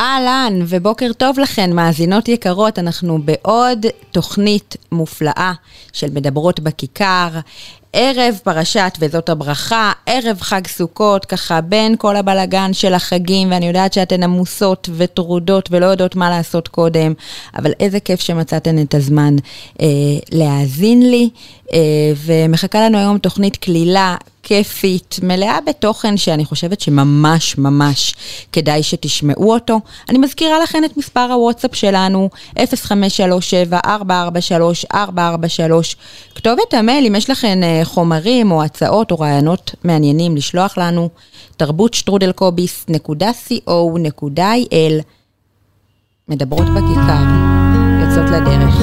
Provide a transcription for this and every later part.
אהלן, ובוקר טוב לכן, מאזינות יקרות, אנחנו בעוד תוכנית מופלאה של מדברות בכיכר. ערב פרשת וזאת הברכה, ערב חג סוכות, ככה בין כל הבלגן של החגים, ואני יודעת שאתן עמוסות וטרודות ולא יודעות מה לעשות קודם, אבל איזה כיף שמצאתן את הזמן אה, להאזין לי, אה, ומחכה לנו היום תוכנית כלילה. כיפית, מלאה בתוכן שאני חושבת שממש ממש כדאי שתשמעו אותו. אני מזכירה לכם את מספר הוואטסאפ שלנו, 0537-443-443. כתובת המייל, אם יש לכם אה, חומרים או הצעות או רעיונות מעניינים לשלוח לנו, תרבות שטרודלקוביס.co.il מדברות בכיכר, יוצאות לדרך.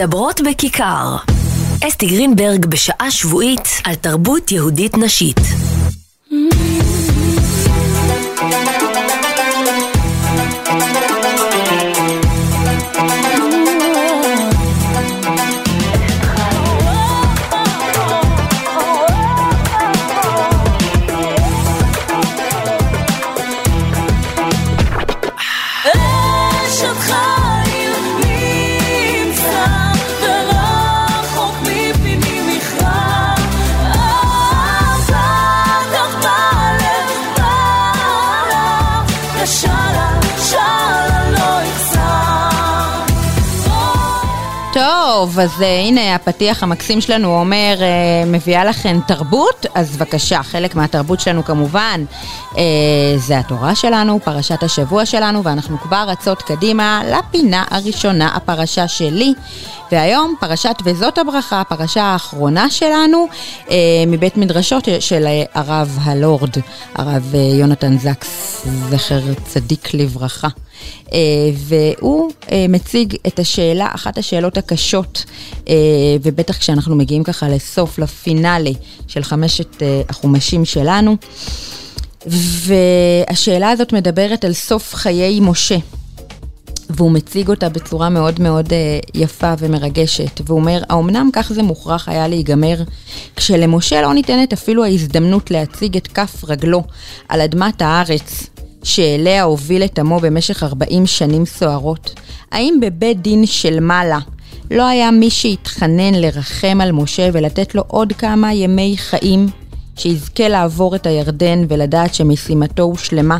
מדברות בכיכר. אסתי גרינברג בשעה שבועית על תרבות יהודית נשית. טוב, אז הנה הפתיח המקסים שלנו אומר, uh, מביאה לכם תרבות, אז בבקשה, חלק מהתרבות שלנו כמובן, uh, זה התורה שלנו, פרשת השבוע שלנו, ואנחנו כבר רצות קדימה לפינה הראשונה, הפרשה שלי. והיום פרשת וזאת הברכה, הפרשה האחרונה שלנו, uh, מבית מדרשות של הרב הלורד, הרב יונתן זקס, זכר צדיק לברכה. אה, והוא אה, מציג את השאלה, אחת השאלות הקשות, אה, ובטח כשאנחנו מגיעים ככה לסוף, לפינאלי של חמשת החומשים שלנו. והשאלה הזאת מדברת על סוף חיי משה. והוא מציג אותה בצורה מאוד מאוד יפה ומרגשת, והוא אומר, האומנם כך זה מוכרח היה להיגמר, כשלמשה לא ניתנת אפילו ההזדמנות להציג את כף רגלו על אדמת הארץ, שאליה הוביל את עמו במשך 40 שנים סוערות? האם בבית דין של מעלה לא היה מי שהתחנן לרחם על משה ולתת לו עוד כמה ימי חיים, שיזכה לעבור את הירדן ולדעת שמשימתו הושלמה?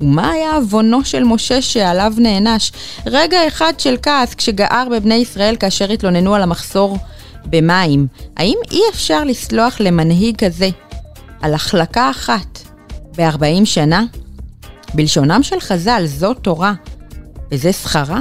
ומה היה עוונו של משה שעליו נענש? רגע אחד של כעס כשגער בבני ישראל כאשר התלוננו על המחסור במים. האם אי אפשר לסלוח למנהיג כזה על החלקה אחת ב-40 שנה? בלשונם של חז"ל, זו תורה, וזה שכרה?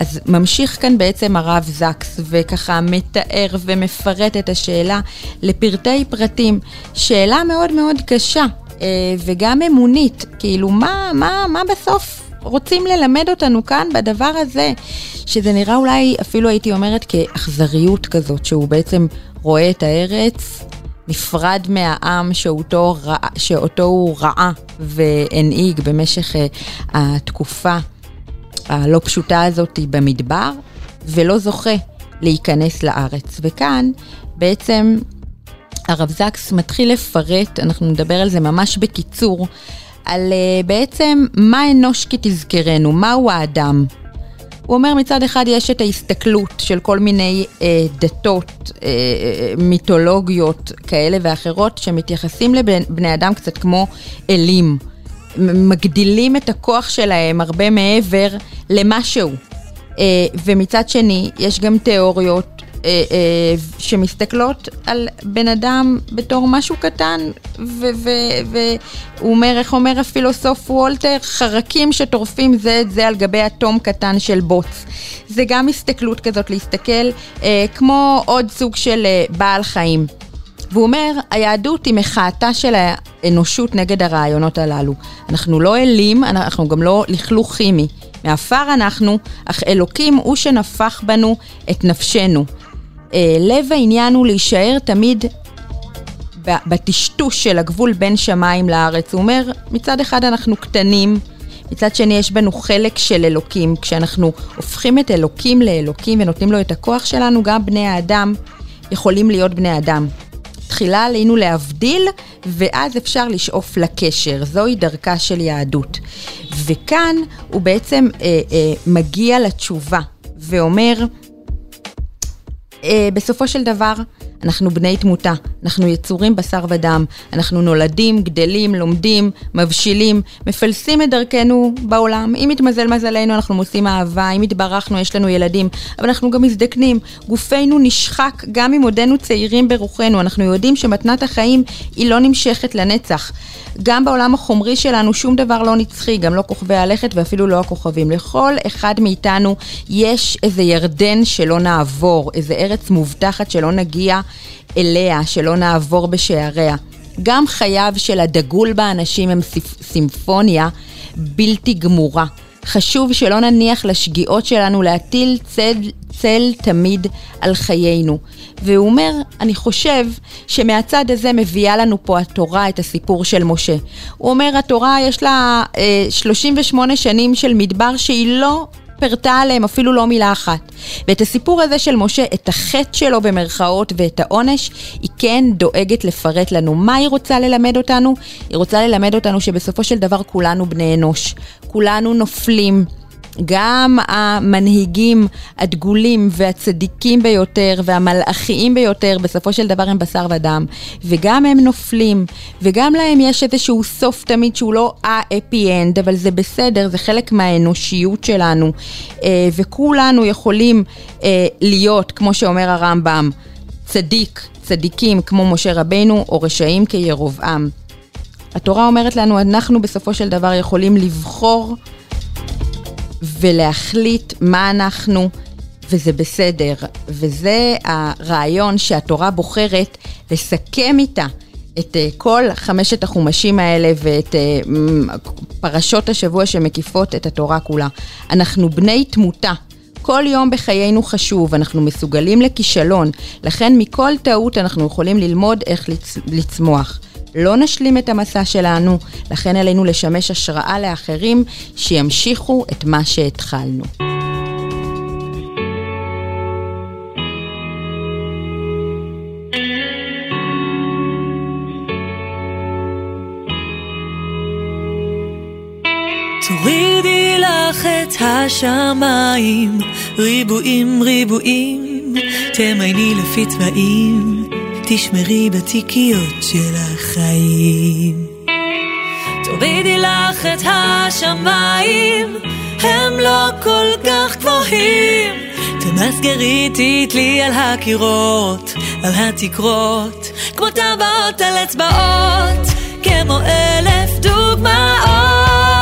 אז ממשיך כאן בעצם הרב זקס, וככה מתאר ומפרט את השאלה לפרטי פרטים. שאלה מאוד מאוד קשה, אה, וגם אמונית, כאילו מה, מה, מה בסוף רוצים ללמד אותנו כאן בדבר הזה, שזה נראה אולי אפילו הייתי אומרת כאכזריות כזאת, שהוא בעצם רואה את הארץ נפרד מהעם שאותו, רע, שאותו הוא ראה והנהיג במשך uh, התקופה הלא פשוטה הזאת במדבר, ולא זוכה להיכנס לארץ. וכאן בעצם הרב זקס מתחיל לפרט, אנחנו נדבר על זה ממש בקיצור, על uh, בעצם מה אנוש כי תזכרנו, מהו האדם, הוא אומר מצד אחד יש את ההסתכלות של כל מיני אה, דתות, אה, אה, מיתולוגיות כאלה ואחרות שמתייחסים לבני אדם קצת כמו אלים. מגדילים את הכוח שלהם הרבה מעבר למשהו. אה, ומצד שני, יש גם תיאוריות אה, אה, שמסתכלות על בן אדם בתור משהו קטן, והוא אומר, איך אומר הפילוסוף וולטר, חרקים שטורפים זה את זה על גבי אטום קטן של בוץ. זה גם הסתכלות כזאת, להסתכל אה, כמו עוד סוג של אה, בעל חיים. והוא אומר, היהדות היא מחאתה של האנושות נגד הרעיונות הללו. אנחנו לא אלים, אנחנו גם לא לכלוך כימי. מעפר אנחנו, אך אלוקים הוא שנפח בנו את נפשנו. אה, לב העניין הוא להישאר תמיד בטשטוש של הגבול בין שמיים לארץ. הוא אומר, מצד אחד אנחנו קטנים, מצד שני יש בנו חלק של אלוקים. כשאנחנו הופכים את אלוקים לאלוקים ונותנים לו את הכוח שלנו, גם בני האדם יכולים להיות בני אדם. תחילה עלינו להבדיל, ואז אפשר לשאוף לקשר. זוהי דרכה של יהדות. וכאן הוא בעצם אה, אה, מגיע לתשובה ואומר, בסופו של דבר, אנחנו בני תמותה, אנחנו יצורים בשר ודם, אנחנו נולדים, גדלים, לומדים, מבשילים, מפלסים את דרכנו בעולם. אם מתמזל מזלנו, אנחנו מוצאים אהבה, אם התברכנו, יש לנו ילדים, אבל אנחנו גם מזדקנים. גופנו נשחק גם אם עודנו צעירים ברוחנו, אנחנו יודעים שמתנת החיים היא לא נמשכת לנצח. גם בעולם החומרי שלנו שום דבר לא נצחי, גם לא כוכבי הלכת ואפילו לא הכוכבים. לכל אחד מאיתנו יש איזה ירדן שלא נעבור, איזה ארץ מובטחת שלא נגיע אליה, שלא נעבור בשעריה. גם חייו של הדגול באנשים הם סימפוניה בלתי גמורה. חשוב שלא נניח לשגיאות שלנו להטיל צל, צל תמיד על חיינו. והוא אומר, אני חושב שמהצד הזה מביאה לנו פה התורה את הסיפור של משה. הוא אומר, התורה יש לה אה, 38 שנים של מדבר שהיא לא פירטה עליהם אפילו לא מילה אחת. ואת הסיפור הזה של משה, את החטא שלו במרכאות ואת העונש, היא כן דואגת לפרט לנו. מה היא רוצה ללמד אותנו? היא רוצה ללמד אותנו שבסופו של דבר כולנו בני אנוש. כולנו נופלים. גם המנהיגים הדגולים והצדיקים ביותר והמלאכיים ביותר, בסופו של דבר הם בשר ודם. וגם הם נופלים, וגם להם יש איזשהו סוף תמיד שהוא לא ה-happy end, אבל זה בסדר, זה חלק מהאנושיות שלנו. אה, וכולנו יכולים אה, להיות, כמו שאומר הרמב"ם, צדיק, צדיקים כמו משה רבינו, או רשעים כירובעם. התורה אומרת לנו, אנחנו בסופו של דבר יכולים לבחור ולהחליט מה אנחנו, וזה בסדר. וזה הרעיון שהתורה בוחרת לסכם איתה את אה, כל חמשת החומשים האלה ואת אה, פרשות השבוע שמקיפות את התורה כולה. אנחנו בני תמותה. כל יום בחיינו חשוב, אנחנו מסוגלים לכישלון, לכן מכל טעות אנחנו יכולים ללמוד איך לצ... לצמוח. לא נשלים את המסע שלנו, לכן עלינו לשמש השראה לאחרים שימשיכו את מה שהתחלנו. תורידי לך את השמיים, ריבועים ריבועים, תמייני לפי צבעים. תשמרי בתיקיות של החיים. תורידי לך את השמיים, הם לא כל כך גבוהים. תמסגרי, תתלי על הקירות, על התקרות, כמו טבעות על אצבעות, כמו אלף דוגמאות.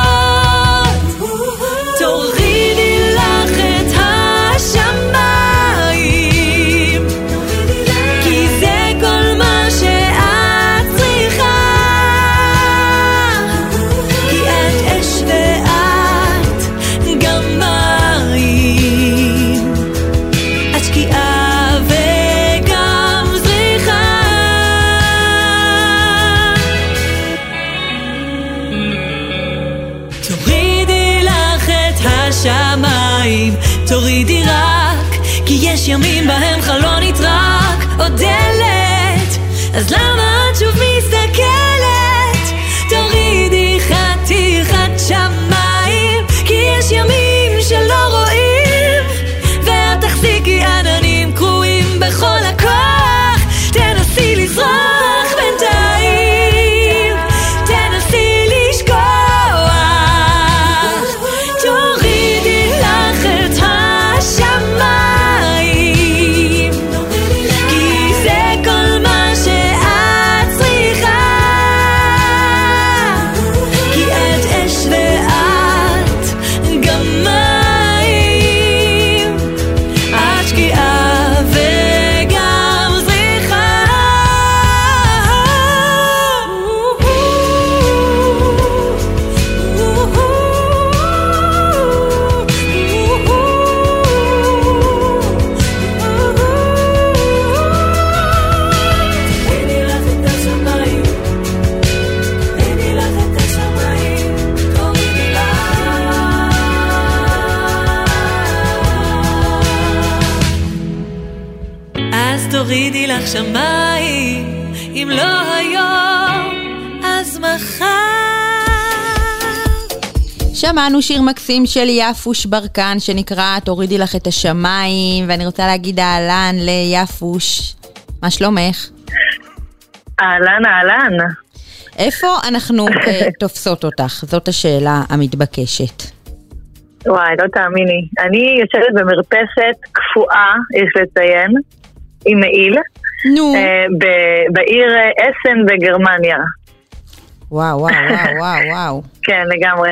שמענו שיר מקסים של יפוש ברקן שנקרא "תורידי לך את השמיים", ואני רוצה להגיד אהלן ליפוש. מה שלומך? אהלן, אהלן. איפה אנחנו אה, תופסות אותך? זאת השאלה המתבקשת. וואי, לא תאמיני. אני יושבת במרפסת קפואה, יש לציין, עם מעיל, נו. אה, בעיר אה, אסן בגרמניה. וואו, וואו, וואו, וואו. כן, לגמרי.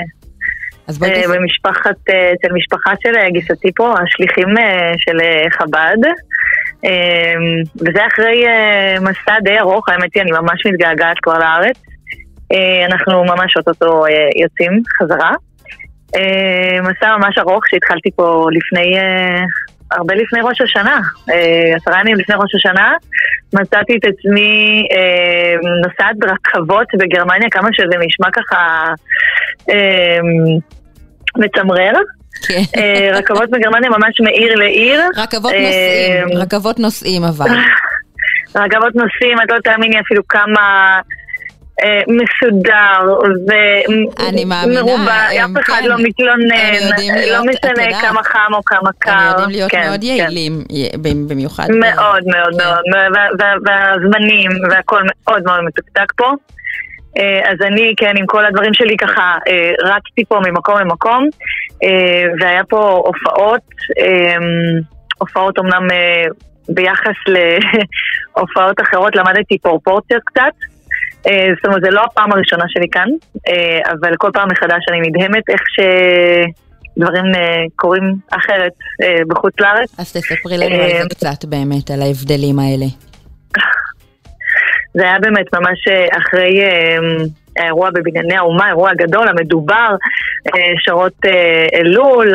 אז בואי אה, תס... במשפחת, אה, אצל משפחה של אה, גיסתי פה, השליחים של חב"ד. וזה אחרי מסע די ארוך, האמת היא, אני ממש מתגעגעת כבר לארץ. אנחנו ממש אוטוטו יוצאים חזרה. מסע ממש ארוך שהתחלתי פה לפני, הרבה לפני ראש השנה, עשרה ימים לפני ראש השנה, מצאתי את עצמי נוסעת ברכבות בגרמניה, כמה שזה נשמע ככה מצמרר. כן. אה, רכבות בגרמניה ממש מעיר לעיר. רכבות אה, נוסעים, רכבות נוסעים אבל. רכבות נוסעים, את לא תאמיני אפילו כמה אה, מסודר ומרובע, אף אחד כן, לא מתלונן, לא משנה כמה חם או כמה קר. הם יודעים להיות כן, מאוד. יעילים, במיוחד. מאוד מאוד. מאוד, וה- וה- והזמנים והכל מאוד מאוד מתוקתק פה. אה, אז אני, כן, עם כל הדברים שלי ככה, אה, רצתי פה ממקום למקום, אה, והיה פה הופעות, הופעות אמנם ביחס להופעות אחרות, למדתי פרופורציות קצת. זאת אומרת, זה לא הפעם הראשונה שלי כאן, אבל כל פעם מחדש אני נדהמת איך שדברים אה, קורים אחרת בחוץ לארץ. אז תספרי לנו על זה קצת באמת, על ההבדלים האלה. זה היה באמת ממש אה, אחרי אה, האירוע בבנייני האומה, האירוע הגדול, המדובר, אה, שרות אה, אלול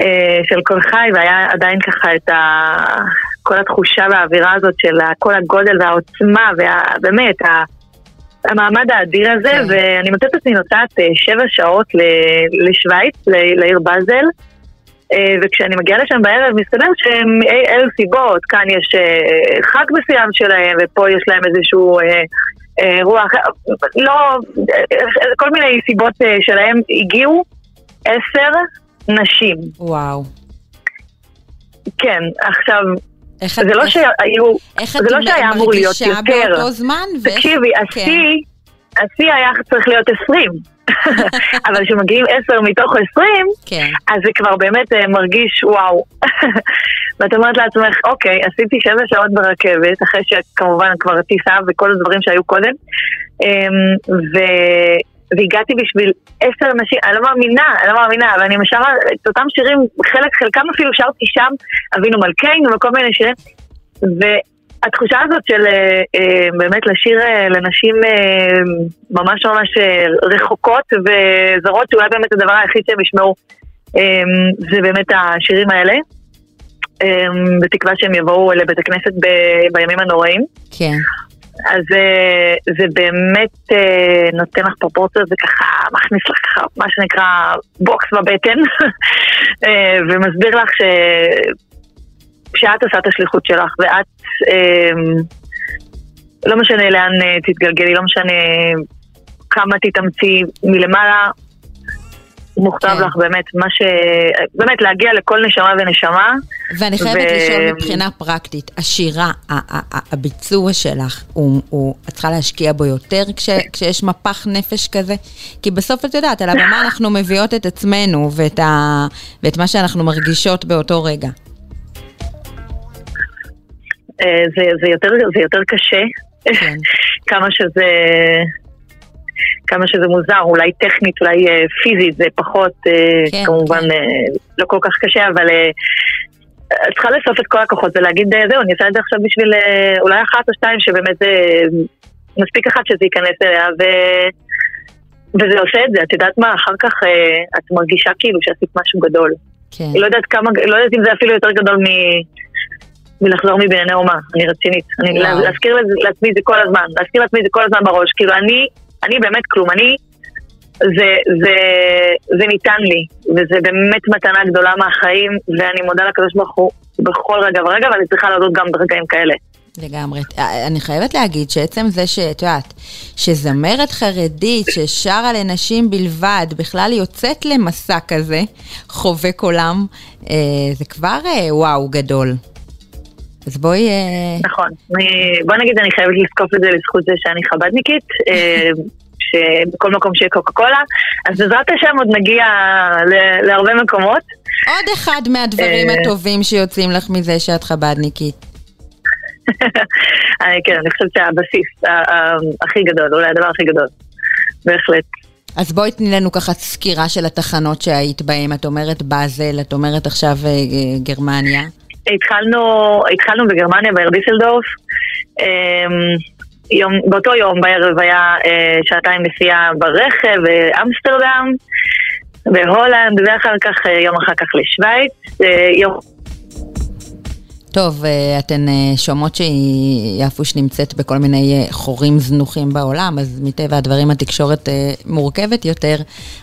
אה, של כל חי, והיה עדיין ככה את ה... כל התחושה והאווירה הזאת של כל הגודל והעוצמה, ובאמת, המעמד האדיר הזה, כן. ואני מוצאת את עצמי נוסעת אה, שבע שעות לשוויץ, לעיר באזל. אה, וכשאני מגיעה לשם בערב, מסתבר שאלו סיבות, כאן יש אה, חג מסוים שלהם, ופה יש להם איזשהו אה, אה, אירוע אחר, לא, כל מיני סיבות שלהם, הגיעו עשר נשים. וואו. כן, עכשיו, איך את- זה לא איך- שהיו, איך את זה לא שהיה אמור להיות מרגישה יותר. באותו זמן? תקשיבי, כן. השיא, השיא היה צריך להיות עשרים. אבל כשמגיעים עשר מתוך עשרים, כן. אז זה כבר באמת אה, מרגיש וואו. ואת אומרת לעצמך, אוקיי, עשיתי שבע שעות ברכבת, אחרי שכמובן כבר טיסה וכל הדברים שהיו קודם, אמ, ו... והגעתי בשביל עשר נשים, אני לא מאמינה, אני לא מאמינה, אבל אני שרה את אותם שירים, חלק, חלקם אפילו שרתי שם, אבינו מלכנו וכל מיני שירים, והתחושה הזאת של אה, אה, באמת לשיר אה, לנשים ממש ממש רחוקות וזרות, שאולי באמת הדבר היחיד שהם ישמעו זה באמת השירים האלה, בתקווה שהם יבואו לבית הכנסת ב- בימים הנוראים. כן. אז זה באמת נותן לך פרופורציות, זה ככה מכניס לך ככה מה שנקרא בוקס בבטן, ומסביר לך ש... שאת עושה את השליחות שלך, ואת, אה, לא משנה לאן אה, תתגלגלי, לא משנה כמה תתאמצי מלמעלה, מוכתב כן. לך באמת, מה ש... באמת להגיע לכל נשמה ונשמה. ואני חייבת ו- לשאול מבחינה פרקטית, השירה, הביצוע שלך, הוא, הוא, את צריכה להשקיע בו יותר כש, כשיש מפח נפש כזה? כי בסוף את יודעת, על הבמה אנחנו מביאות את עצמנו ואת, ה, ואת מה שאנחנו מרגישות באותו רגע. אה, זה, זה, יותר, זה יותר קשה, כן. כמה שזה... כמה שזה מוזר, אולי טכנית, אולי אה, פיזית, זה פחות, אה, כן, כמובן כן. אה, לא כל כך קשה, אבל אה, את צריכה לאסוף את כל הכוחות ולהגיד, אה, זהו, אני עושה את זה עכשיו בשביל אה, אולי אחת או שתיים שבאמת אה, מספיק אחת שזה ייכנס אליה, ו... וזה עושה את זה, את יודעת מה, אחר כך אה, את מרגישה כאילו שעשית משהו גדול. כן. לא יודעת כמה, לא יודעת אם זה אפילו יותר גדול מ... מלחזור מבנייני אומה, אני רצינית. אני. להזכיר לעצמי זה כל הזמן, להזכיר לעצמי זה כל הזמן בראש. כאילו, אני, אני באמת כלום, אני, זה, זה, זה ניתן לי, וזה באמת מתנה גדולה מהחיים, ואני מודה לקדוש ברוך הוא בכל רגע ורגע, ואני צריכה להודות גם ברגעים כאלה. לגמרי. אה, אני חייבת להגיד שעצם זה שאת יודעת, שזמרת חרדית ששרה לנשים בלבד, בכלל יוצאת למסע כזה, חובק עולם, אה, זה כבר אה, וואו גדול. אז בואי... אה... נכון. בוא נגיד, אני חייבת לזקוף את זה לזכות זה שאני חבדניקית. אה, שבכל מקום שיהיה קוקה קולה, אז בעזרת השם עוד נגיע להרבה מקומות. עוד אחד מהדברים אה, הטובים שיוצאים לך מזה שאת חבדניקית. כן, אני חושבת שהבסיס הכי גדול, אולי הדבר הכי גדול, בהחלט. אז בואי תני לנו ככה סקירה של התחנות שהיית בהן. את אומרת באזל, את אומרת עכשיו גרמניה. התחלנו, התחלנו בגרמניה, בעיר דיסלדורף. אמ, יום, באותו יום בערב היה אה, שעתיים נסיעה ברכב באמסטרדם, בהולנד, ואחר כך, אה, יום אחר כך לשוויץ. אה, יום... טוב, אה, אתן אה, שומעות שיפוש נמצאת בכל מיני אה, חורים זנוחים בעולם, אז מטבע הדברים התקשורת מורכבת יותר.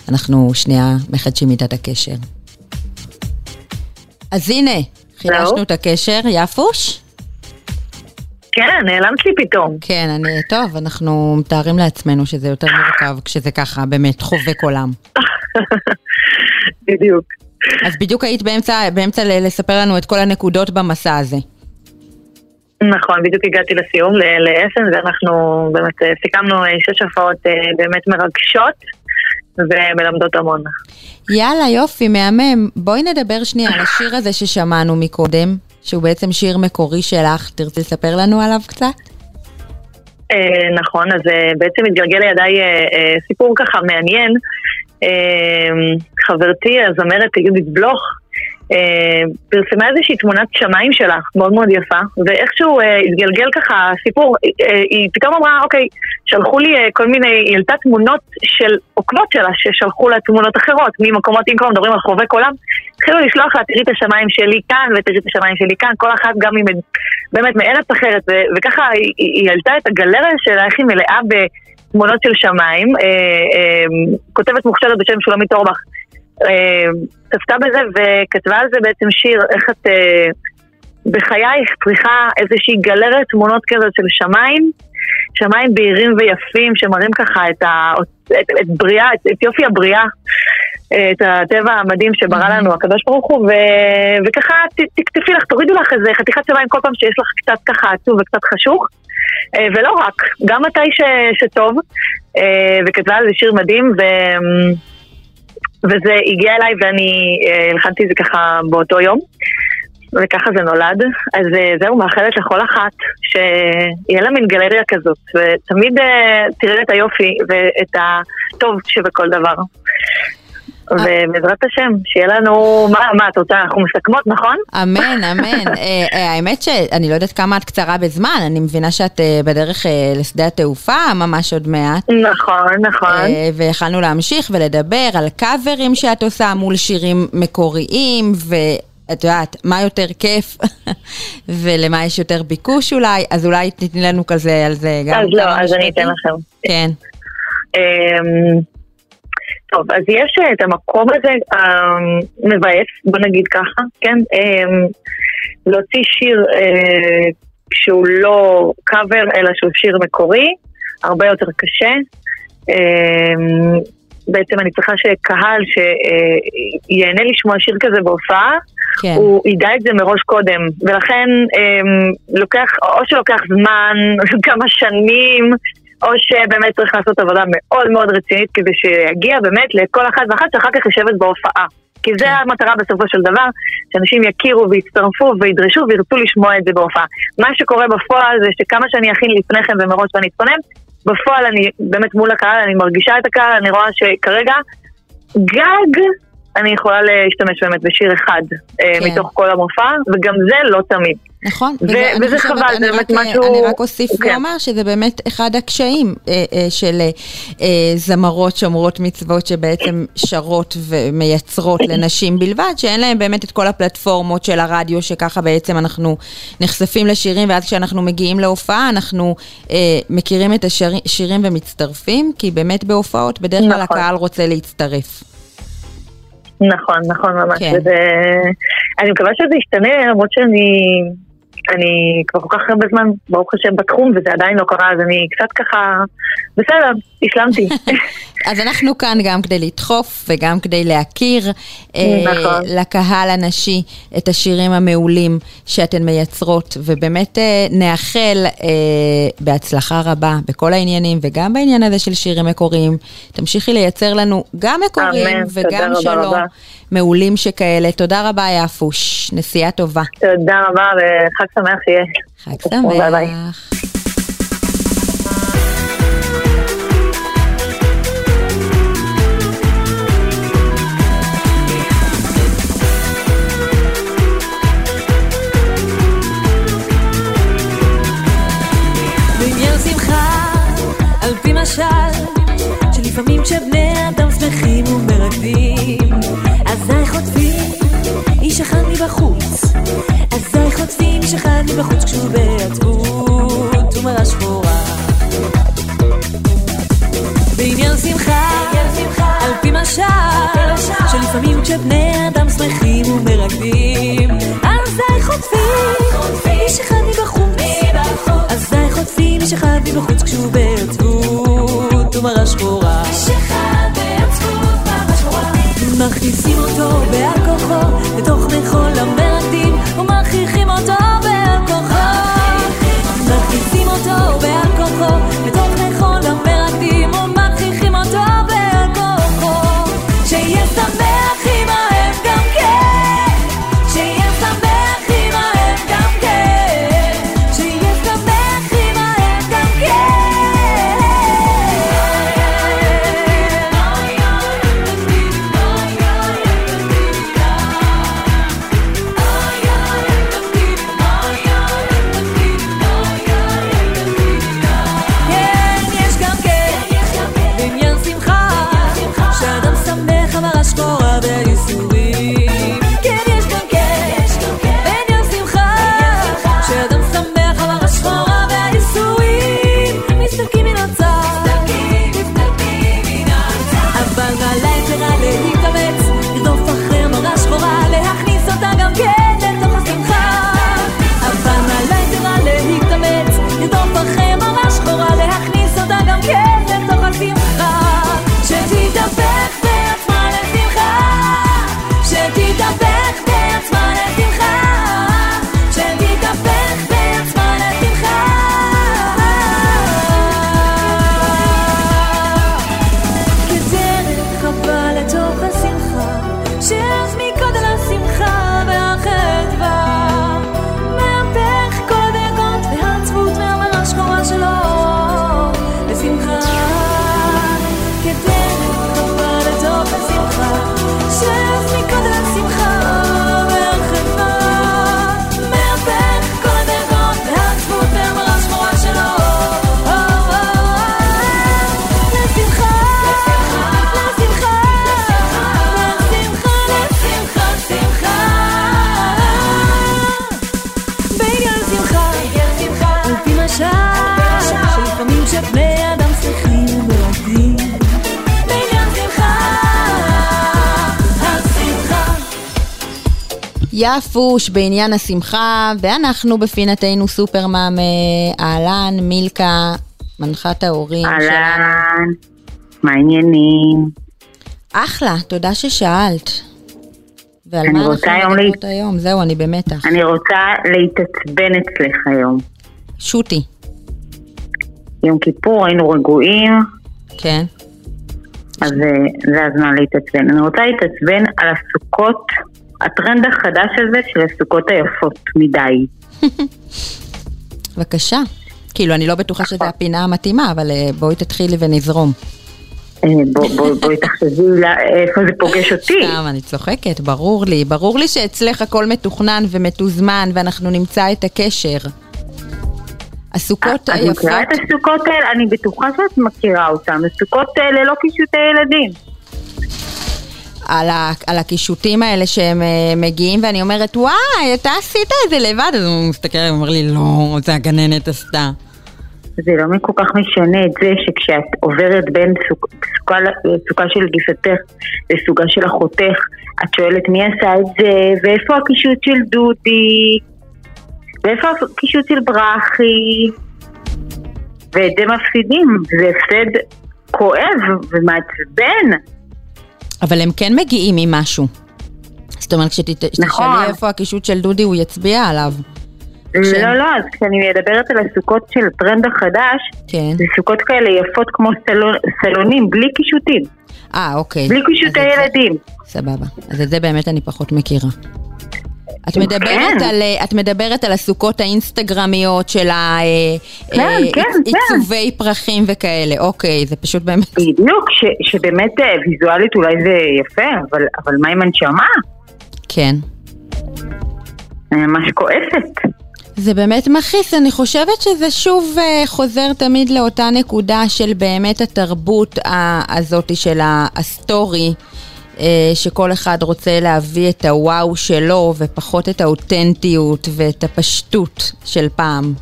אנחנו שנייה מחדשים איתה את הקשר. אז הנה, חידשנו את הקשר. יפוש? כן, נעלמת לי פתאום. כן, אני, טוב, אנחנו מתארים לעצמנו שזה יותר מורכב כשזה ככה, באמת, חובק עולם. בדיוק. אז בדיוק היית באמצע, באמצע לספר לנו את כל הנקודות במסע הזה. נכון, בדיוק הגעתי לסיום, לאסן, ואנחנו באמת אה, סיכמנו אה, שש הופעות אה, באמת מרגשות ומלמדות המון. יאללה, יופי, מהמם. בואי נדבר שנייה על השיר הזה ששמענו מקודם. שהוא בעצם שיר מקורי שלך, תרצי לספר לנו עליו קצת? אה, נכון, אז אה, בעצם התגלגל לידיי אה, סיפור ככה מעניין. חברתי הזמרת יהודית בלוך פרסמה איזושהי תמונת שמיים שלה, מאוד מאוד יפה, ואיכשהו אה, התגלגל ככה סיפור, אה, היא פתאום אמרה, אוקיי, שלחו לי כל מיני, היא העלתה תמונות של עוקבות שלה, ששלחו לה תמונות אחרות, ממקומות, אם כבר מדברים על חובק עולם, התחילו לשלוח לה, תראי את השמיים שלי כאן, ותראי את השמיים שלי כאן, כל אחת גם עם, באמת מארץ אחרת, וככה היא, העלתה את הגלריה שלה, איך היא מלאה בתמונות של שמיים, כותבת מוכשרת בשם שולמית אורבך. צפתה בזה וכתבה על זה בעצם שיר, איך את אה, בחייך צריכה איזושהי גלרת תמונות כזאת של שמיים, שמיים בהירים ויפים שמראים ככה את, ה, את, את בריאה, את, את יופי הבריאה, את הטבע המדהים שברא לנו הקדוש ברוך הוא, ו, וככה תקטפי לך, תורידו לך איזה חתיכת שמיים כל פעם שיש לך קצת ככה עצוב וקצת חשוך. אה, ולא רק, גם מתי ש, שטוב, אה, וכתבה על זה שיר מדהים, ו... וזה הגיע אליי ואני אה, הלחנתי את זה ככה באותו יום. וככה זה נולד. אז אה, זהו, מאחלת לכל אחת שיהיה לה מין גלריה כזאת, ותמיד אה, תראה את היופי ואת הטוב שבכל דבר. ובעזרת השם, שיהיה לנו, מה, מה את רוצה, אנחנו מסכמות, נכון? אמן, אמן. אה, אה, האמת שאני לא יודעת כמה את קצרה בזמן, אני מבינה שאת אה, בדרך לשדה התעופה ממש עוד מעט. נכון, נכון. ויכלנו להמשיך ולדבר על קאברים שאת עושה מול שירים מקוריים, ו... את יודעת, מה יותר כיף ולמה יש יותר ביקוש אולי, אז אולי תתני לנו כזה על זה גם. אז לא, אז אני אתן לכם. כן. אמ, טוב, אז יש אה, את המקום הזה המבאס, בוא נגיד ככה, כן? אמ, להוציא שיר אה, שהוא לא קאבר, אלא שהוא שיר מקורי, הרבה יותר קשה. אמ, בעצם אני צריכה שקהל שיהנה לשמוע שיר כזה בהופעה, כן. הוא ידע את זה מראש קודם, ולכן אמ, לוקח, או שלוקח זמן, כמה שנים, או שבאמת צריך לעשות עבודה מאוד מאוד רצינית כדי שיגיע באמת לכל אחת ואחת שאחר כך יושבת בהופעה. כי זה כן. המטרה בסופו של דבר, שאנשים יכירו ויצטרפו וידרשו וירצו לשמוע את זה בהופעה. מה שקורה בפועל זה שכמה שאני אכין לפני כן ומראש ואני אתכונן, בפועל אני באמת מול הקהל, אני מרגישה את הקהל, אני רואה שכרגע גג אני יכולה להשתמש באמת בשיר אחד אה, כן. מתוך כל המופע, וגם זה לא תמיד. נכון, ו- וזה חבל, זה באמת משהו... אני רק אוסיף כן. ואומר שזה באמת אחד הקשיים אה, אה, של אה, זמרות שומרות מצוות שבעצם שרות ומייצרות לנשים בלבד, שאין להם באמת את כל הפלטפורמות של הרדיו, שככה בעצם אנחנו נחשפים לשירים, ואז כשאנחנו מגיעים להופעה אנחנו אה, מכירים את השירים ומצטרפים, כי באמת בהופעות בדרך כלל נכון. הקהל רוצה להצטרף. נכון, נכון ממש. כן. וזה... אני מקווה שזה ישתנה, למרות שאני... אני כבר כל כך הרבה זמן, ברוך השם, בתחום, וזה עדיין לא קרה, אז אני קצת ככה, בסדר, השלמתי. אז אנחנו כאן גם כדי לדחוף וגם כדי להכיר אה, נכון. לקהל הנשי את השירים המעולים שאתן מייצרות, ובאמת אה, נאחל אה, בהצלחה רבה בכל העניינים וגם בעניין הזה של שירים מקוריים. תמשיכי לייצר לנו גם מקוריים אמן, וגם שלא, רבה. מעולים שכאלה. תודה רבה, יפוש. נסיעה טובה. תודה רבה וחג שמח שיהיה. חג שמח. ביי ביי. משל, שלפעמים כשבני אדם שמחים ומרקדים, אזי חוטפים איש אחד מבחוץ, אזי חוטפים איש אחד מבחוץ כשהוא בעצבות ומרה שחורה. בעניין שמחה, על פי משל, שלפעמים כשבני אדם שמחים ומרקדים, אזי חוטפים איש אחד מבחוץ, אזי חוטפים איש אחד מבחוץ כשהוא בעצבות ומרה שחורה. מכניסים אותו בעל כוחו לתוך מכון המרקדים ומכריחים אותו בעל יפוש בעניין השמחה, ואנחנו בפינתנו סופרמאם, אה, אהלן, מילקה, מנחת ההורים שלנו. אהלן, מה העניינים? אחלה, תודה ששאלת. ועל מה אנחנו מדברות היום? זהו, אני במתח. אני רוצה להתעצבן אצלך היום. שוטי, יום כיפור, היינו רגועים, כן. אז אה, זה הזמן להתעצבן. אני רוצה להתעצבן על הסוכות, הטרנד החדש הזה של הסוכות היפות מדי. בבקשה. כאילו, אני לא בטוחה שזו הפינה המתאימה, אבל אה, בואי תתחילי ונזרום. אה, בוא- בוא- בואי תחשבי איפה זה פוגש אותי. סתם, אני צוחקת, ברור לי. ברור לי שאצלך הכל מתוכנן ומתוזמן, ואנחנו נמצא את הקשר. הסוכות את היפות... מכירה את הסוכות האלה? אני בטוחה שאת מכירה אותן. הסוכות אה, ללא קישוטי ילדים. על, ה, על הקישוטים האלה שהם אה, מגיעים, ואני אומרת, וואי, אתה עשית את זה לבד, אז הוא מסתכל ואומר לי, לא, זה הגננת עשתה. זה לא כל כך משנה את זה שכשאת עוברת בין סוכה של גיסתך לסוגה של אחותך, את שואלת מי עשה את זה, ואיפה הקישוט של דודי? ואיפה הקישוט של ברכי? ואת זה מפסידים, זה הפסד כואב ומעצבן. אבל הם כן מגיעים עם משהו. זאת אומרת, כשתשאלי נכון. איפה הקישוט של דודי, הוא יצביע עליו. כשהם- לא, לא, אז כשאני מדברת על הסוכות של הטרנד החדש, כן. זה סוכות כאלה יפות כמו סלון, סלונים, בלי קישוטים, אה, אוקיי. בלי קישוטי את זה- ילדים. סבבה. אז את זה באמת אני פחות מכירה. את כן. מדברת, על, אה, את מדברת על הסוכות האינסטגרמיות של כן, כן, כן. העיצובי פרחים וכאלה, אוקיי, זה פשוט באמת... בדיוק, ש, שבאמת אה, ויזואלית אולי זה יפה, אבל, אבל מה עם הנשמה? כן. אני ממש כועסת. זה באמת מכעיס, אני חושבת שזה שוב אה, חוזר תמיד לאותה נקודה של באמת התרבות הזאת של הסטורי, אה, שכל אחד רוצה להביא את הוואו שלו ופחות את האותנטיות ואת הפשטות של פעם.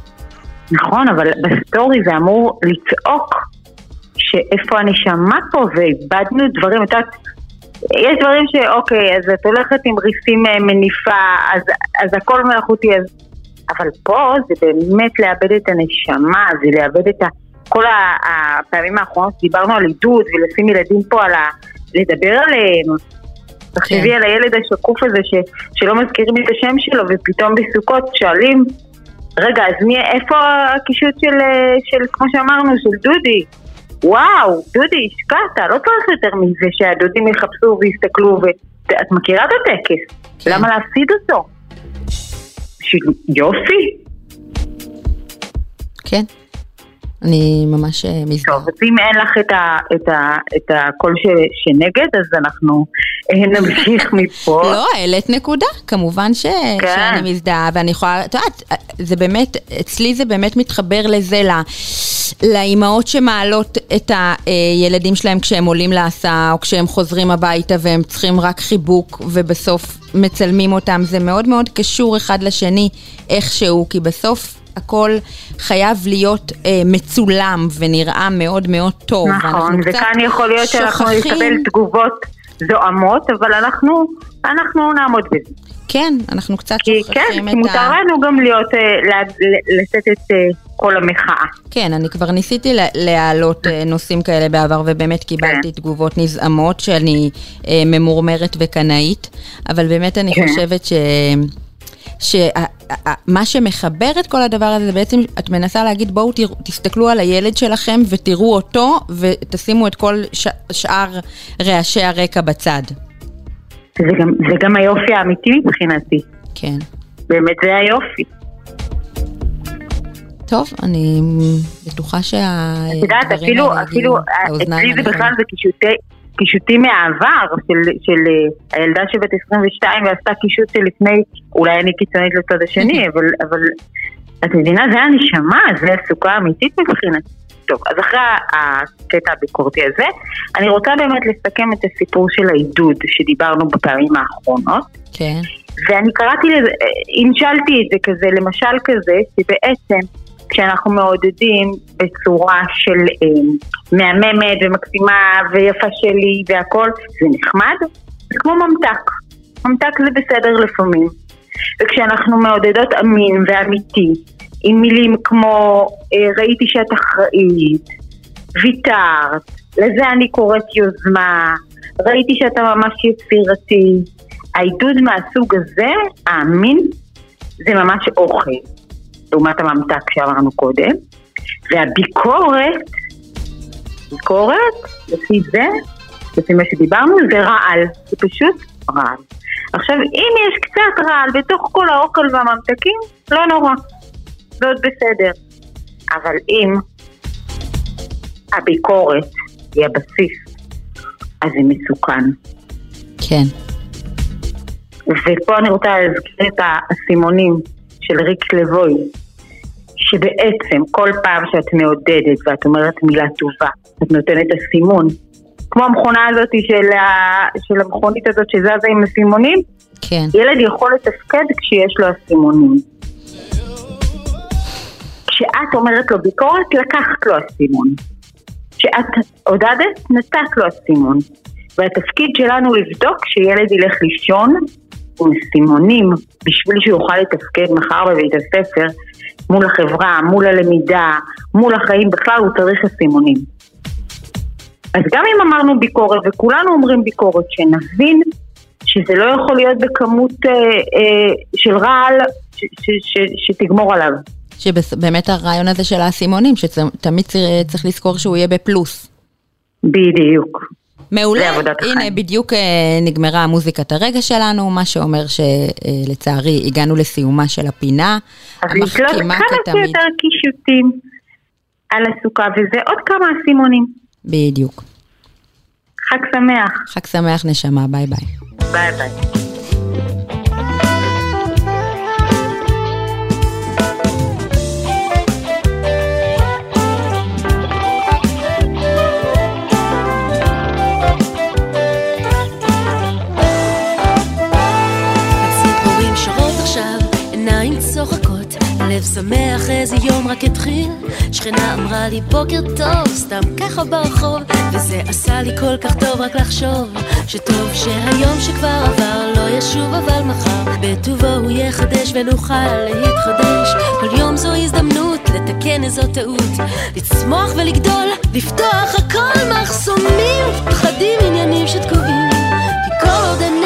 נכון, אבל בסטורי זה אמור לצעוק שאיפה הנשמה פה, ואיבדנו דברים, את יודעת, יש דברים שאוקיי, אז את הולכת עם ריסים אה, מניפה, אז, אז הכל מלאכותי, אז... אבל פה זה באמת לאבד את הנשמה, זה לאבד את ה... כל הפעמים האחרונות דיברנו על עידוד ולשים ילדים פה על ה... לדבר עליהם. תחשבי כן. על הילד השקוף הזה ש, שלא מזכירים את השם שלו ופתאום בסוכות שואלים רגע, אז מי, איפה הקישוט של, אה, של, כמו שאמרנו, של דודי? וואו, דודי, השקעת, לא צריך יותר מזה שהדודים יחפשו ויסתכלו ו... את מכירה את הטקס, כן. למה להפסיד אותו? יופי. כן. אני ממש אה, מזדהה. טוב, אז אם אין לך את, ה, את, ה, את הקול ש, שנגד, אז אנחנו אה, נמשיך מפה. לא, העלית נקודה, כמובן ש... כן. שאני מזדהה, ואני יכולה, את יודעת, זה באמת, אצלי זה באמת מתחבר לזה, ל... לאימהות שמעלות את הילדים שלהם כשהם עולים להסעה, או כשהם חוזרים הביתה והם צריכים רק חיבוק, ובסוף מצלמים אותם, זה מאוד מאוד קשור אחד לשני איכשהו, כי בסוף... הכל חייב להיות אה, מצולם ונראה מאוד מאוד טוב. נכון, וכאן יכול להיות שאנחנו שוכחים- נקבל תגובות זועמות, אבל אנחנו, אנחנו נעמוד בזה. כן, אנחנו קצת שוכחים כן, את כי מותר ה... לנו גם להיות, אה, לשאת את אה, קול המחאה. כן, אני כבר ניסיתי לה- להעלות אה, נושאים כאלה בעבר, ובאמת קיבלתי תגובות נזעמות שאני אה, ממורמרת וקנאית, אבל באמת אני כן. חושבת ש... שמה שמחבר את כל הדבר הזה, זה בעצם את מנסה להגיד בואו תראו, תסתכלו על הילד שלכם ותראו אותו ותשימו את כל ש... שאר רעשי הרקע בצד. זה גם, זה גם היופי האמיתי מבחינתי. כן. באמת זה היופי. טוב, אני בטוחה שהדברים את יודעת, אפילו, אפילו, אצלי זה בכלל זה קישוטי, קישוטים מהעבר של, של אה, הילדה שבת 22 ועשתה קישוט שלפני, אולי אני קיצונית לצד השני, אבל, אבל את מבינה, זה הנשמה, זה הסוכה האמיתית מבחינתי. טוב, אז אחרי הקטע הביקורתי הזה, אני רוצה באמת לסכם את הסיפור של העידוד שדיברנו בפעמים האחרונות. כן. ואני קראתי לזה, המשלתי את זה כזה, למשל כזה, שבעצם כשאנחנו מעודדים בצורה של אה, מהממת ומקסימה ויפה שלי והכל, זה נחמד, זה כמו ממתק. ממתק זה בסדר לפעמים. וכשאנחנו מעודדות אמין ואמיתי, עם מילים כמו אה, ראיתי שאת אחראית, ויתרת, לזה אני קוראת יוזמה, ראיתי שאתה ממש יצירתי. העידוד מהסוג הזה, האמין, זה ממש אוכל, לעומת הממתק שאמרנו קודם. והביקורת, ביקורת, לפי זה, לפי מה שדיברנו, זה רעל, זה פשוט רעל. עכשיו, אם יש קצת רעל בתוך כל האוכל והממתקים, לא נורא, זה עוד בסדר. אבל אם הביקורת היא הבסיס, אז זה מסוכן. כן. ופה אני רוצה להזכיר את האסימונים של ריק לבוי, שבעצם כל פעם שאת מעודדת ואת אומרת מילה טובה, את נותנת אסימון. כמו המכונה הזאת של, ה... של המכונית הזאת שזזה עם אסימונים, כן. ילד יכול לתפקד כשיש לו אסימונים. כשאת אומרת לו ביקורת, לקחת לו אסימון. כשאת עודדת, נתת לו אסימון. והתפקיד שלנו לבדוק שילד ילך לישון עם סימונים בשביל שהוא יוכל לתפקד מחר בבית הספר מול החברה, מול הלמידה, מול החיים, בכלל הוא צריך סימונים. אז גם אם אמרנו ביקורת, וכולנו אומרים ביקורת, שנבין שזה לא יכול להיות בכמות אה, אה, של רעל ש, ש, ש, שתגמור עליו. שבאמת הרעיון הזה של האסימונים, שתמיד צריך לזכור שהוא יהיה בפלוס. בדיוק. מעולה, הנה בדיוק אה, נגמרה מוזיקת הרגע שלנו, מה שאומר שלצערי הגענו לסיומה של הפינה. אז לקלוט כמה שיותר קישוטים על הסוכה, וזה עוד כמה אסימונים. בדיוק. חג שמח. חג שמח נשמה, ביי ביי. ביי ביי. לב שמח, איזה יום רק התחיל. שכנה אמרה לי בוקר טוב, סתם ככה ברחוב, וזה עשה לי כל כך טוב רק לחשוב, שטוב שהיום שכבר עבר לא ישוב אבל מחר, בטובו הוא יחדש ונוכל להתחדש. כל יום זו הזדמנות לתקן איזו טעות, לצמוח ולגדול, לפתוח הכל. מחסומים, פחדים עניינים שתקועים, כי כל עוד הנר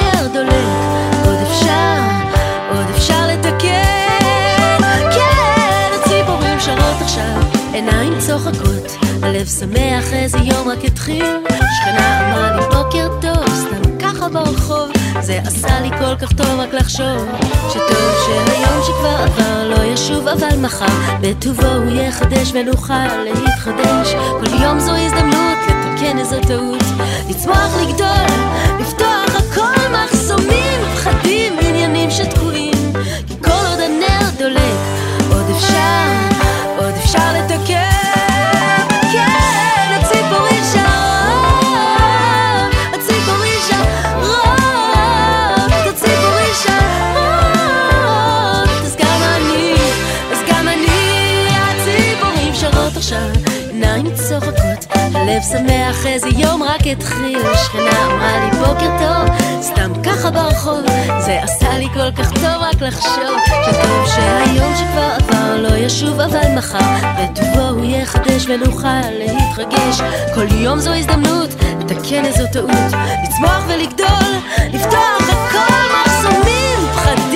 הלב שמח, איזה יום רק התחיל. שכנה אמרה לי בוקר טוב, סתם ככה ברחוב, זה עשה לי כל כך טוב רק לחשוב, שטוב שהיום שכבר עבר לא ישוב אבל מחר, בטובו הוא יחדש ונוכל להתחדש. כל יום זו הזדמנות לתקן איזו טעות, לצמוח, לגדול, לפתוח הכל מחסומים, פחדים, עניינים שתקועים, כי כל עוד הנר דולק, עוד אפשר הלב שמח, איזה יום רק התחיל, שכנה אמרה לי בוקר טוב, סתם ככה ברחוב, זה עשה לי כל כך טוב רק לחשוב, שטוב שהיום שכבר עבר לא ישוב אבל מחר, בטובו הוא יחדש ונוכל להתרגש, כל יום זו הזדמנות לתקן איזו טעות, לצמוח ולגדול, לפתוח הכל מחסומים, פחדים,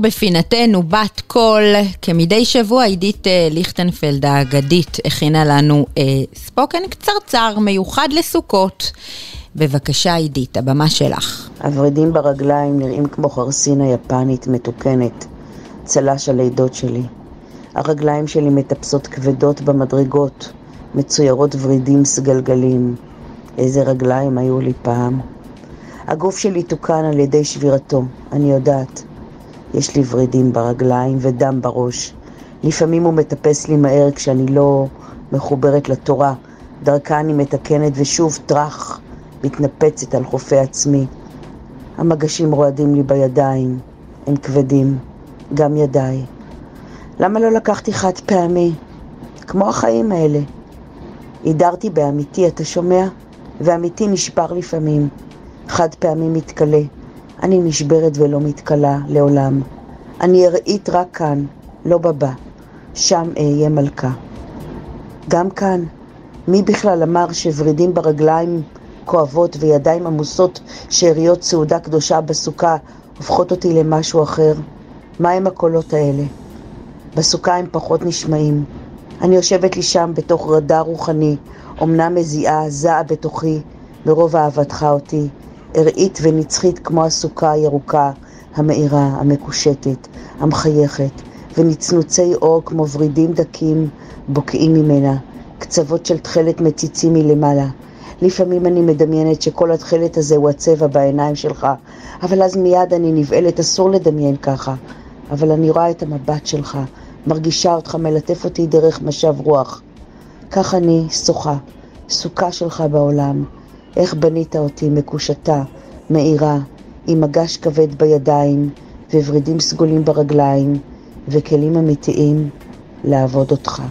ובפינתנו בת קול, כמדי שבוע עידית אה, ליכטנפלד האגדית הכינה לנו אה, ספוקן קצרצר מיוחד לסוכות. בבקשה עידית, הבמה שלך. הוורידים ברגליים נראים כמו חרסינה יפנית מתוקנת, צל"ש הלידות שלי. הרגליים שלי מטפסות כבדות במדרגות, מצוירות ורידים סגלגלים. איזה רגליים היו לי פעם. הגוף שלי תוקן על ידי שבירתו, אני יודעת. יש לי ורידים ברגליים ודם בראש. לפעמים הוא מטפס לי מהר כשאני לא מחוברת לתורה. דרכה אני מתקנת ושוב טראח, מתנפצת על חופי עצמי. המגשים רועדים לי בידיים, הם כבדים, גם ידיי. למה לא לקחתי חד פעמי? כמו החיים האלה. הידרתי באמיתי, אתה שומע? ואמיתי נשבר לפעמים. חד פעמי מתכלה. אני נשברת ולא מתכלה לעולם. אני אראית רק כאן, לא בבא. שם אהיה מלכה. גם כאן, מי בכלל אמר שוורידים ברגליים כואבות וידיים עמוסות שאריות סעודה קדושה בסוכה הופכות אותי למשהו אחר? מה הם הקולות האלה? בסוכה הם פחות נשמעים. אני יושבת לי שם בתוך רדאר רוחני, אמנם מזיעה, זעה בתוכי, מרוב אהבתך אותי, ארעית ונצחית כמו הסוכה הירוקה, המאירה, המקושטת, המחייכת, ונצנוצי אור כמו ורידים דקים בוקעים ממנה, קצוות של תכלת מציצים מלמעלה. לפעמים אני מדמיינת שכל התכלת הזה הוא הצבע בעיניים שלך, אבל אז מיד אני נבהלת, אסור לדמיין ככה. אבל אני רואה את המבט שלך, מרגישה אותך מלטף אותי דרך משב רוח. כך אני שוחה, סוכה שלך בעולם. איך בנית אותי מקושטה, מאירה, עם מגש כבד בידיים, וורידים סגולים ברגליים, וכלים אמיתיים לעבוד אותך.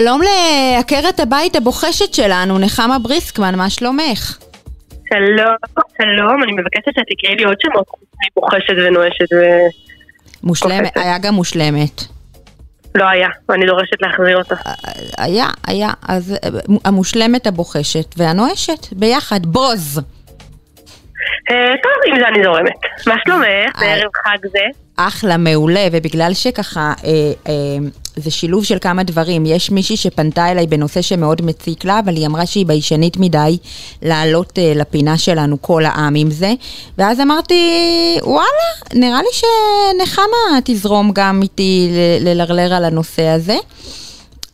שלום לעקרת הבית הבוחשת שלנו, נחמה בריסקמן, מה שלומך? שלום, שלום, אני מבקשת שתקראי לי עוד שמות חוץ מבוחשת ונואשת ו... מושלמת. היה גם מושלמת. לא היה, ואני דורשת להחזיר אותה. היה, היה, אז אה, המושלמת הבוחשת והנואשת ביחד, בוז. אה, טוב, עם זה אני זורמת. מה שלומך? אה. בערב חג זה? אחלה, מעולה, ובגלל שככה, אה, אה, זה שילוב של כמה דברים. יש מישהי שפנתה אליי בנושא שמאוד מציק לה, אבל היא אמרה שהיא ביישנית מדי לעלות אה, לפינה שלנו כל העם עם זה. ואז אמרתי, וואלה, נראה לי שנחמה תזרום גם איתי ללרלר על הנושא הזה.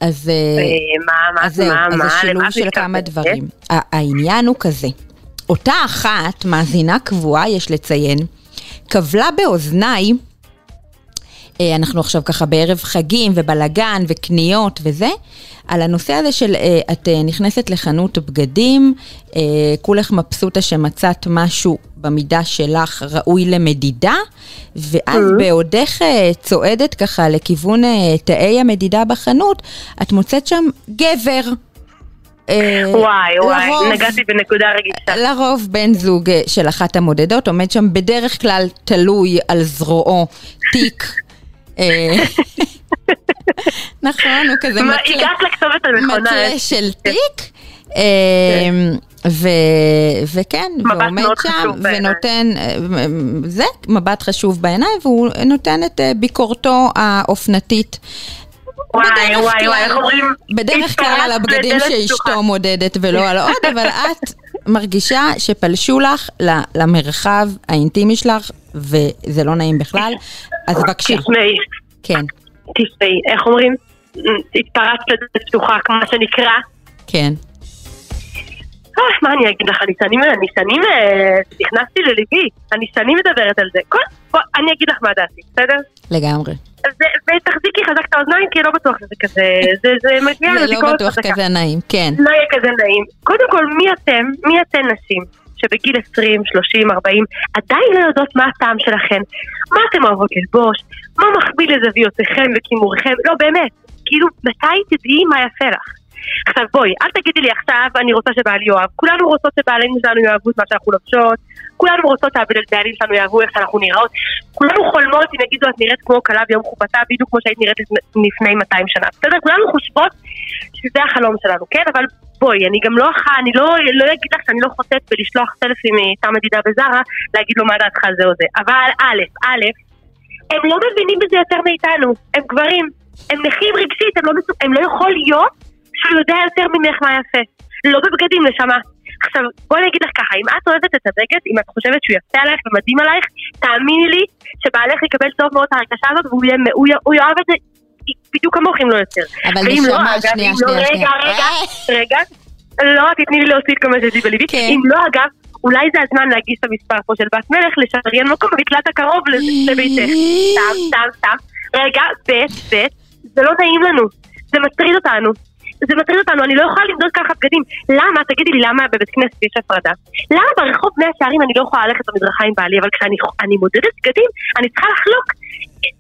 אז, אה, אה, מה, מה, אז זהו, מה, אז מה, זה שילוב של כמה זה? דברים. העניין הוא כזה, אותה אחת, מאזינה קבועה, יש לציין, קבלה באוזניי, אנחנו עכשיו ככה בערב חגים ובלגן וקניות וזה, על הנושא הזה של אה, את אה, נכנסת לחנות בגדים, אה, כולך מבסוטה שמצאת משהו במידה שלך ראוי למדידה, ואז בעודך אה, צועדת ככה לכיוון אה, תאי המדידה בחנות, את מוצאת שם גבר. אה, וואי, וואי, לרוב- נגעתי בנקודה רגישה. לרוב בן זוג אה, של אחת המודדות עומד שם בדרך כלל תלוי על זרועו תיק. אה, נכון, הוא כזה מתלה-. מתלה של תיק. אה, ו- וכן, ועומד שם. ונותן, אה, זה מבט חשוב בעיניי, והוא נותן את ביקורתו האופנתית. וואי, וואי, כלל- וואי, איך אומרים? בדרך כלל על הבגדים שאשתו. מודדת ולא על העוד, אבל את מרגישה שפלשו לך למרחב האינטימי שלך, וזה לא נעים בכלל, אז בבקשה, תשמעי, כן, תשמעי, איך אומרים? התפרצת לדלת פתוחה, כמו שנקרא. כן. אה, מה אני אגיד לך, אני שנים, אה, נכנסתי לליבי, אני שנים מדברת על זה. כל, בוא, אני אגיד לך מה דעתי, בסדר? לגמרי. ותחזיקי חזק את האוזניים, כי לא בטוח שזה כזה, זה, זה מגיע זה לא לביקורת בטוח חזקה. כזה נעים, כן. לא יהיה כזה נעים. קודם כל, מי אתם, מי אתן נשים, שבגיל 20, 30, 40, עדיין לא יודעות מה הטעם שלכן, מה אתן אוהבות ללבוש, מה מחביא לזוויותיכם וכימוריכם, לא באמת, כאילו, מתי תדעי מה יפה לך? עכשיו בואי, אל תגידי לי עכשיו, אני רוצה שבעלי יאהב. כולנו רוצות שבעלינו שלנו יאהבו את מה שאנחנו לובשות, כולנו רוצות שהבעלים שלנו יאהבו איך שאנחנו נראות, כולנו חולמות אם יגידו את נראית כמו כלה ביום חופתה, בדיוק כמו שהיית נראית לפני- לפני 200 שנה. בסדר? כולנו חושבות שזה החלום שלנו, כן? אבל בואי, אני גם לא אחת, אני לא, לא אגיד לך שאני לא חוטאת בלשלוח סלפי מתא מדידה בזארה, להגיד לו מה דעתך זה או זה. אבל א', א', הם לא מבינים בזה יותר מאיתנו, הם גברים, הם נכים רגשית, הם לא. הם לא יכול להיות שהוא יודע יותר ממך מה יפה. לא בבגדים, נשמה. עכשיו, בואי אני אגיד לך ככה, אם את אוהבת את הבגד, אם את חושבת שהוא יפה עלייך ומדהים עלייך, תאמיני לי שבעלך יקבל טוב מאוד את ההרגשה הזאת והוא יהיה, הוא, י- הוא יאהב את זה בדיוק כמוך אם לא יותר. אבל לא, נשמה, שנייה, לא, שנייה, רגע, שנייה. רגע, אה. רגע, לא, תתני לי להוציא את כל מה שיש בליבי. כן. אם לא, אגב, אולי זה הזמן להגיש את המספר פה של בת מלך, לשריין מקום במקלט הקרוב לב- לביתך. סתם, סתם, סתם. רגע, ב', ב', זה לא נעים לנו. זה מטריד אותנו. זה מטריד אותנו, אני לא יכולה למדוד ככה בגדים. למה, תגידי לי, למה בבית כנסת יש הפרדה? למה ברחוב מאה שערים אני לא יכולה ללכת במדרכה עם בעלי, אבל כשאני אני מודדת בגדים, אני צריכה לחלוק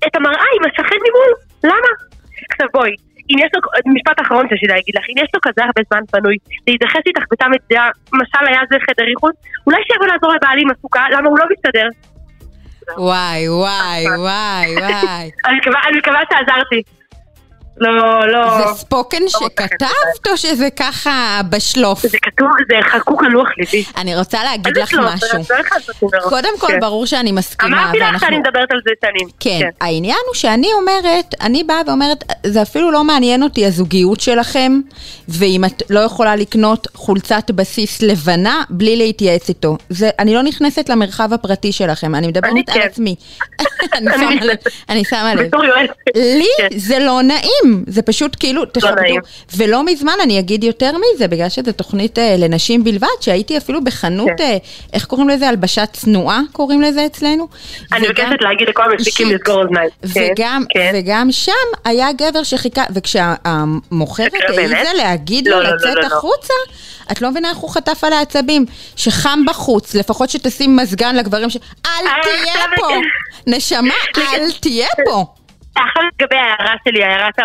את המראה עם השכן ממול? למה? עכשיו בואי, אם יש לו, משפט אחרון שיש לי להגיד לך, אם יש לו כזה הרבה זמן פנוי, להידחס איתך בתא מדידה, משל היה זה חדר איחוד, אולי שיבוא לעזור לבעלי עם הסוכה, למה הוא לא מסתדר? וואי, וואי, וואי, וואי. אני מקווה שעזרתי. לא, לא. זה ספוקן שכתבת או שזה ככה בשלוף? זה כתוב, זה חקוק על לוח ליבי. אני רוצה להגיד לך שלוף, משהו. לא. קודם כל, כן. ברור שאני מסכימה, אמרתי לך. שאני מדברת על זה שנים. כן, העניין הוא שאני אומרת, אני באה ואומרת, זה אפילו לא מעניין אותי הזוגיות שלכם, ואם את לא יכולה לקנות חולצת בסיס לבנה בלי להתייעץ איתו. זה, אני לא נכנסת למרחב הפרטי שלכם, אני מדברת אני על כן. עצמי. אני אני שמה לב. לי כן. זה לא נעים, זה פשוט כאילו, תכבדו. נעים. ולא מזמן, אני אגיד יותר מזה, בגלל שזו תוכנית אה, לנשים בלבד, שהייתי אפילו בחנות, כן. אה, איך קוראים לזה? הלבשת צנועה קוראים לזה אצלנו. אני וגם- מבקשת להגיד לכל המפיקים. לסגור אוזניים. כן, וגם, כן. וגם שם היה גבר שחיכה, וכשהמוכרת? העיזה להגיד לא, לו לא, לא, לצאת לא, לא. החוצה, את לא מבינה איך הוא חטף על העצבים. שחם בחוץ, לפחות שתשים מזגן לגברים ש... אל אה, תהיה פה! נשמה, אל תהיה פה! עכשיו לגבי ההערה שלי, הערת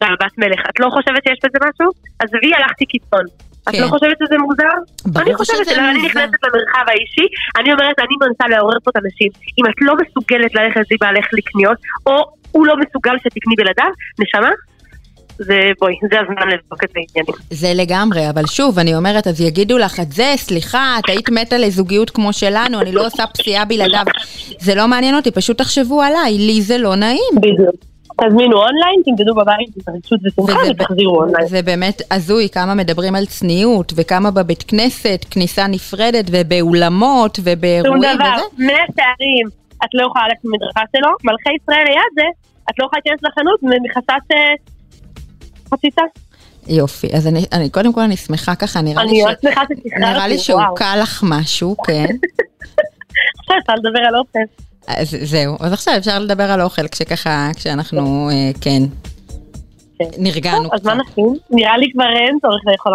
הבת מלך, את לא חושבת שיש בזה משהו? עזבי, הלכתי קיצון. את כן. לא חושבת שזה מוזר? אני חושבת שזה אני. נכנסת למרחב האישי, אני אומרת, אני מנסה לעורר פה את הנשים. אם את לא מסוגלת ללכת לי בעלך לקניות, או הוא לא מסוגל שתקני בלעדיו, נשמה, זה בואי, זה הזמן לבדוק את העניינים. זה לגמרי, אבל שוב, אני אומרת, אז יגידו לך את זה, סליחה, את היית מתה לזוגיות כמו שלנו, אני לא עושה פסיעה בלעדיו. זה לא מעניין אותי, פשוט תחשבו עליי, לי זה לא נעים. בדיוק. תזמינו אונליין, תמדדו בבית ברשות ושמחה ותחזירו אונליין. זה באמת הזוי, כמה מדברים על צניעות, וכמה בבית כנסת, כניסה נפרדת, ובאולמות, שום ובאירועים דבר, וזה. מאה שערים, את לא יכולה ללכת במדרכה שלו, מלכי ישראל ליד זה, את לא יכולה להיכנס לחנות מחשש... רצית? יופי, אז אני, אני קודם כל אני שמחה ככה, נראה אני לי, מאוד שמחה נראה לי. שהוקל לך משהו, כן. עכשיו אפשר לדבר על אוכל. אז זהו, אז עכשיו אפשר לדבר על אוכל כשככה, כשאנחנו, אה, כן, כן. נרגענו אז מה. נכין? נראה לי כבר אין צורך לאכול.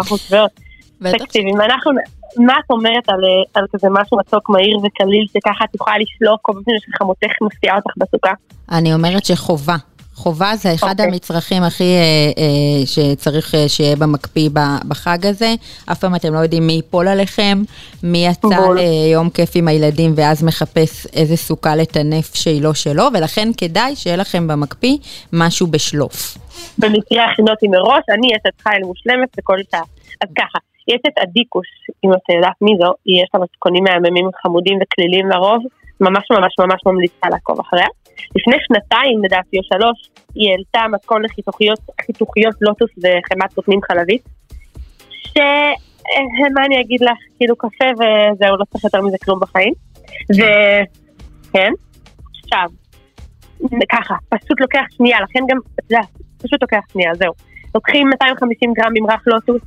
תקשיבי, אם אנחנו, מה את אומרת על, אה, על כזה משהו מתוק מהיר וקליל שככה את יכולה לשלוף כל פעם שחמותך מפתיעה אותך בסוכה? אני אומרת שחובה. חובה זה אחד אוקיי. המצרכים הכי אה, אה, שצריך אה, שיהיה במקפיא בחג הזה. אף פעם אתם לא יודעים מי ייפול עליכם, מי יצא. ליום כיף עם הילדים ואז מחפש איזה סוכה לטנף שהיא לא שלו, ולכן כדאי שיהיה לכם במקפיא משהו בשלוף. במקרה הכינותי מראש, אני אשת חייל מושלמת בכל שעה. אז ככה, יש את אדיקוש, אם את יודעת מי זו, יש לה מתכונים מהממים חמודים וכלילים לרוב, ממש ממש ממש ממליצה לעקוב אחריה. לפני שנתיים לדעתי או שלוש, היא העלתה מתכון לחיתוכיות חיתוכיות לוטוס וחמת קוטנים חלבית, ש... מה אני אגיד לך, כאילו קפה וזהו, לא צריך יותר מזה כלום בחיים. וכן, עכשיו, ככה, פשוט לוקח שנייה, לכן גם, את יודעת, פשוט לוקח שנייה, זהו. לוקחים 250 גרם ממרח לוטוס,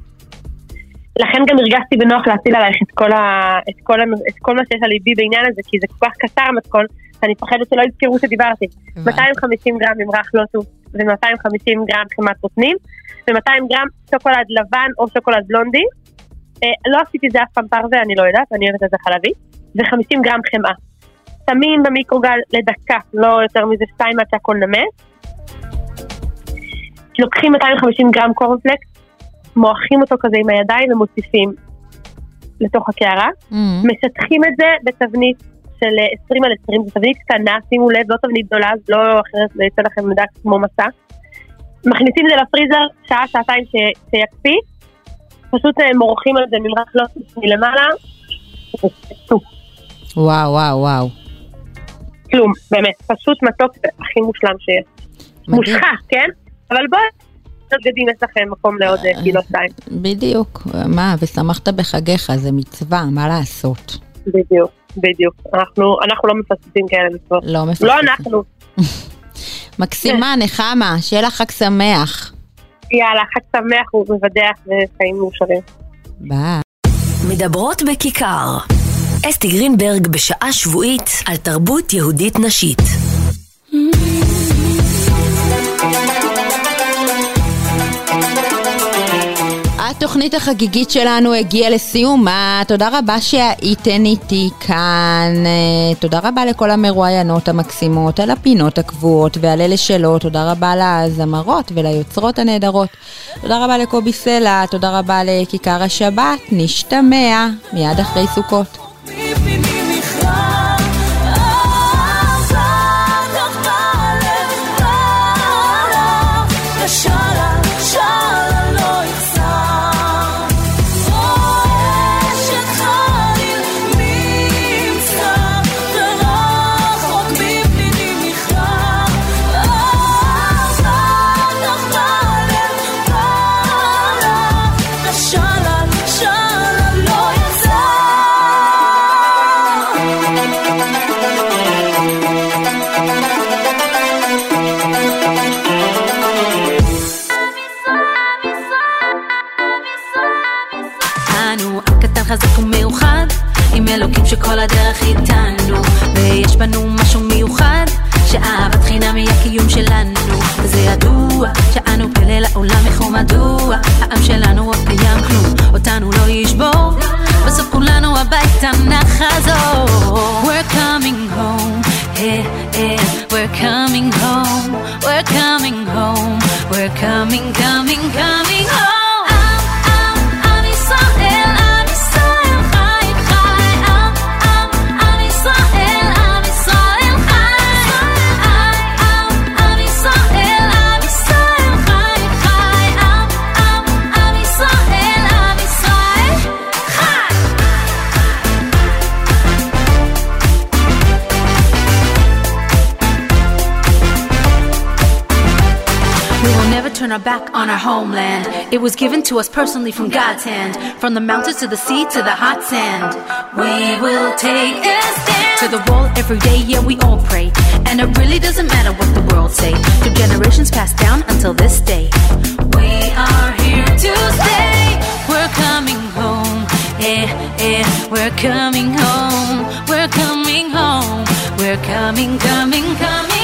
לכן גם הרגשתי בנוח להטיל עלייך את כל, ה, את, כל, ה- את כל מה שיש על ליבי בעניין הזה, כי זה כל כך קצר המתכון, שאני מפחדת שלא יזכרו שדיברתי. הבנתי. 250 גרם ממרח לוטוס ו-250 גרם חמת קוטנים, ו-200 גרם שוקולד לבן או שוקולד בלונדי. אה, לא עשיתי זה אף פעם פרווה, אני לא יודעת, אני אוהבת את זה חלבי. ו-50 גרם חמאה. שמים במיקרוגל לדקה, לא יותר מזה שתיים עד שהכל נמס. לוקחים 250 גרם קורנפלקס, מועכים אותו כזה עם הידיים ומוסיפים לתוך הקערה. Mm, משטחים את זה בתבנית של אה, 20 על 20, זו תבנית קטנה, שימו לב, לא תבנית גדולה, אז לא אחרת זה יצא לכם מדק כמו מסע. מכניסים את זה לפריזר, שעה, שעתיים ש- שיקפיא, פשוט אה, מורחים על זה ממרח לא מלמעלה, וואו, וואו, וואו. כלום, באמת, פשוט מתוק הכי מושלם שיש. מושחת, כן? אבל בואי, בגדים יש לכם מקום לעוד אה, קילו שתיים. בדיוק, מה, ושמחת בחגיך, זה מצווה, מה לעשות? בדיוק, בדיוק. אנחנו אנחנו לא מפספסים כאלה מצוות. לא מפספסים. לא אנחנו. מקסימה, נחמה, שיהיה לך חג שמח. יאללה, חג שמח ומבדח וחיים מאושרים. ביי. מדברות בכיכר. אסתי גרינברג בשעה שבועית על תרבות יהודית נשית. התוכנית החגיגית שלנו הגיעה לסיומה, תודה רבה שהייתן איתי כאן, אה, תודה רבה לכל המרואיינות המקסימות, על הפינות הקבועות ועל אלה שלא, תודה רבה לזמרות וליוצרות הנהדרות, תודה רבה לקובי סלע, תודה רבה לכיכר השבת, נשתמע מיד אחרי סוכות. It was given to us personally from God's hand. From the mountains to the sea to the hot sand. We will take a stand. To the wall every day, yeah, we all pray. And it really doesn't matter what the world say. Through generations passed down until this day. We are here to stay. We're coming home. Eh, eh, we're coming home. We're coming home. We're coming, coming, coming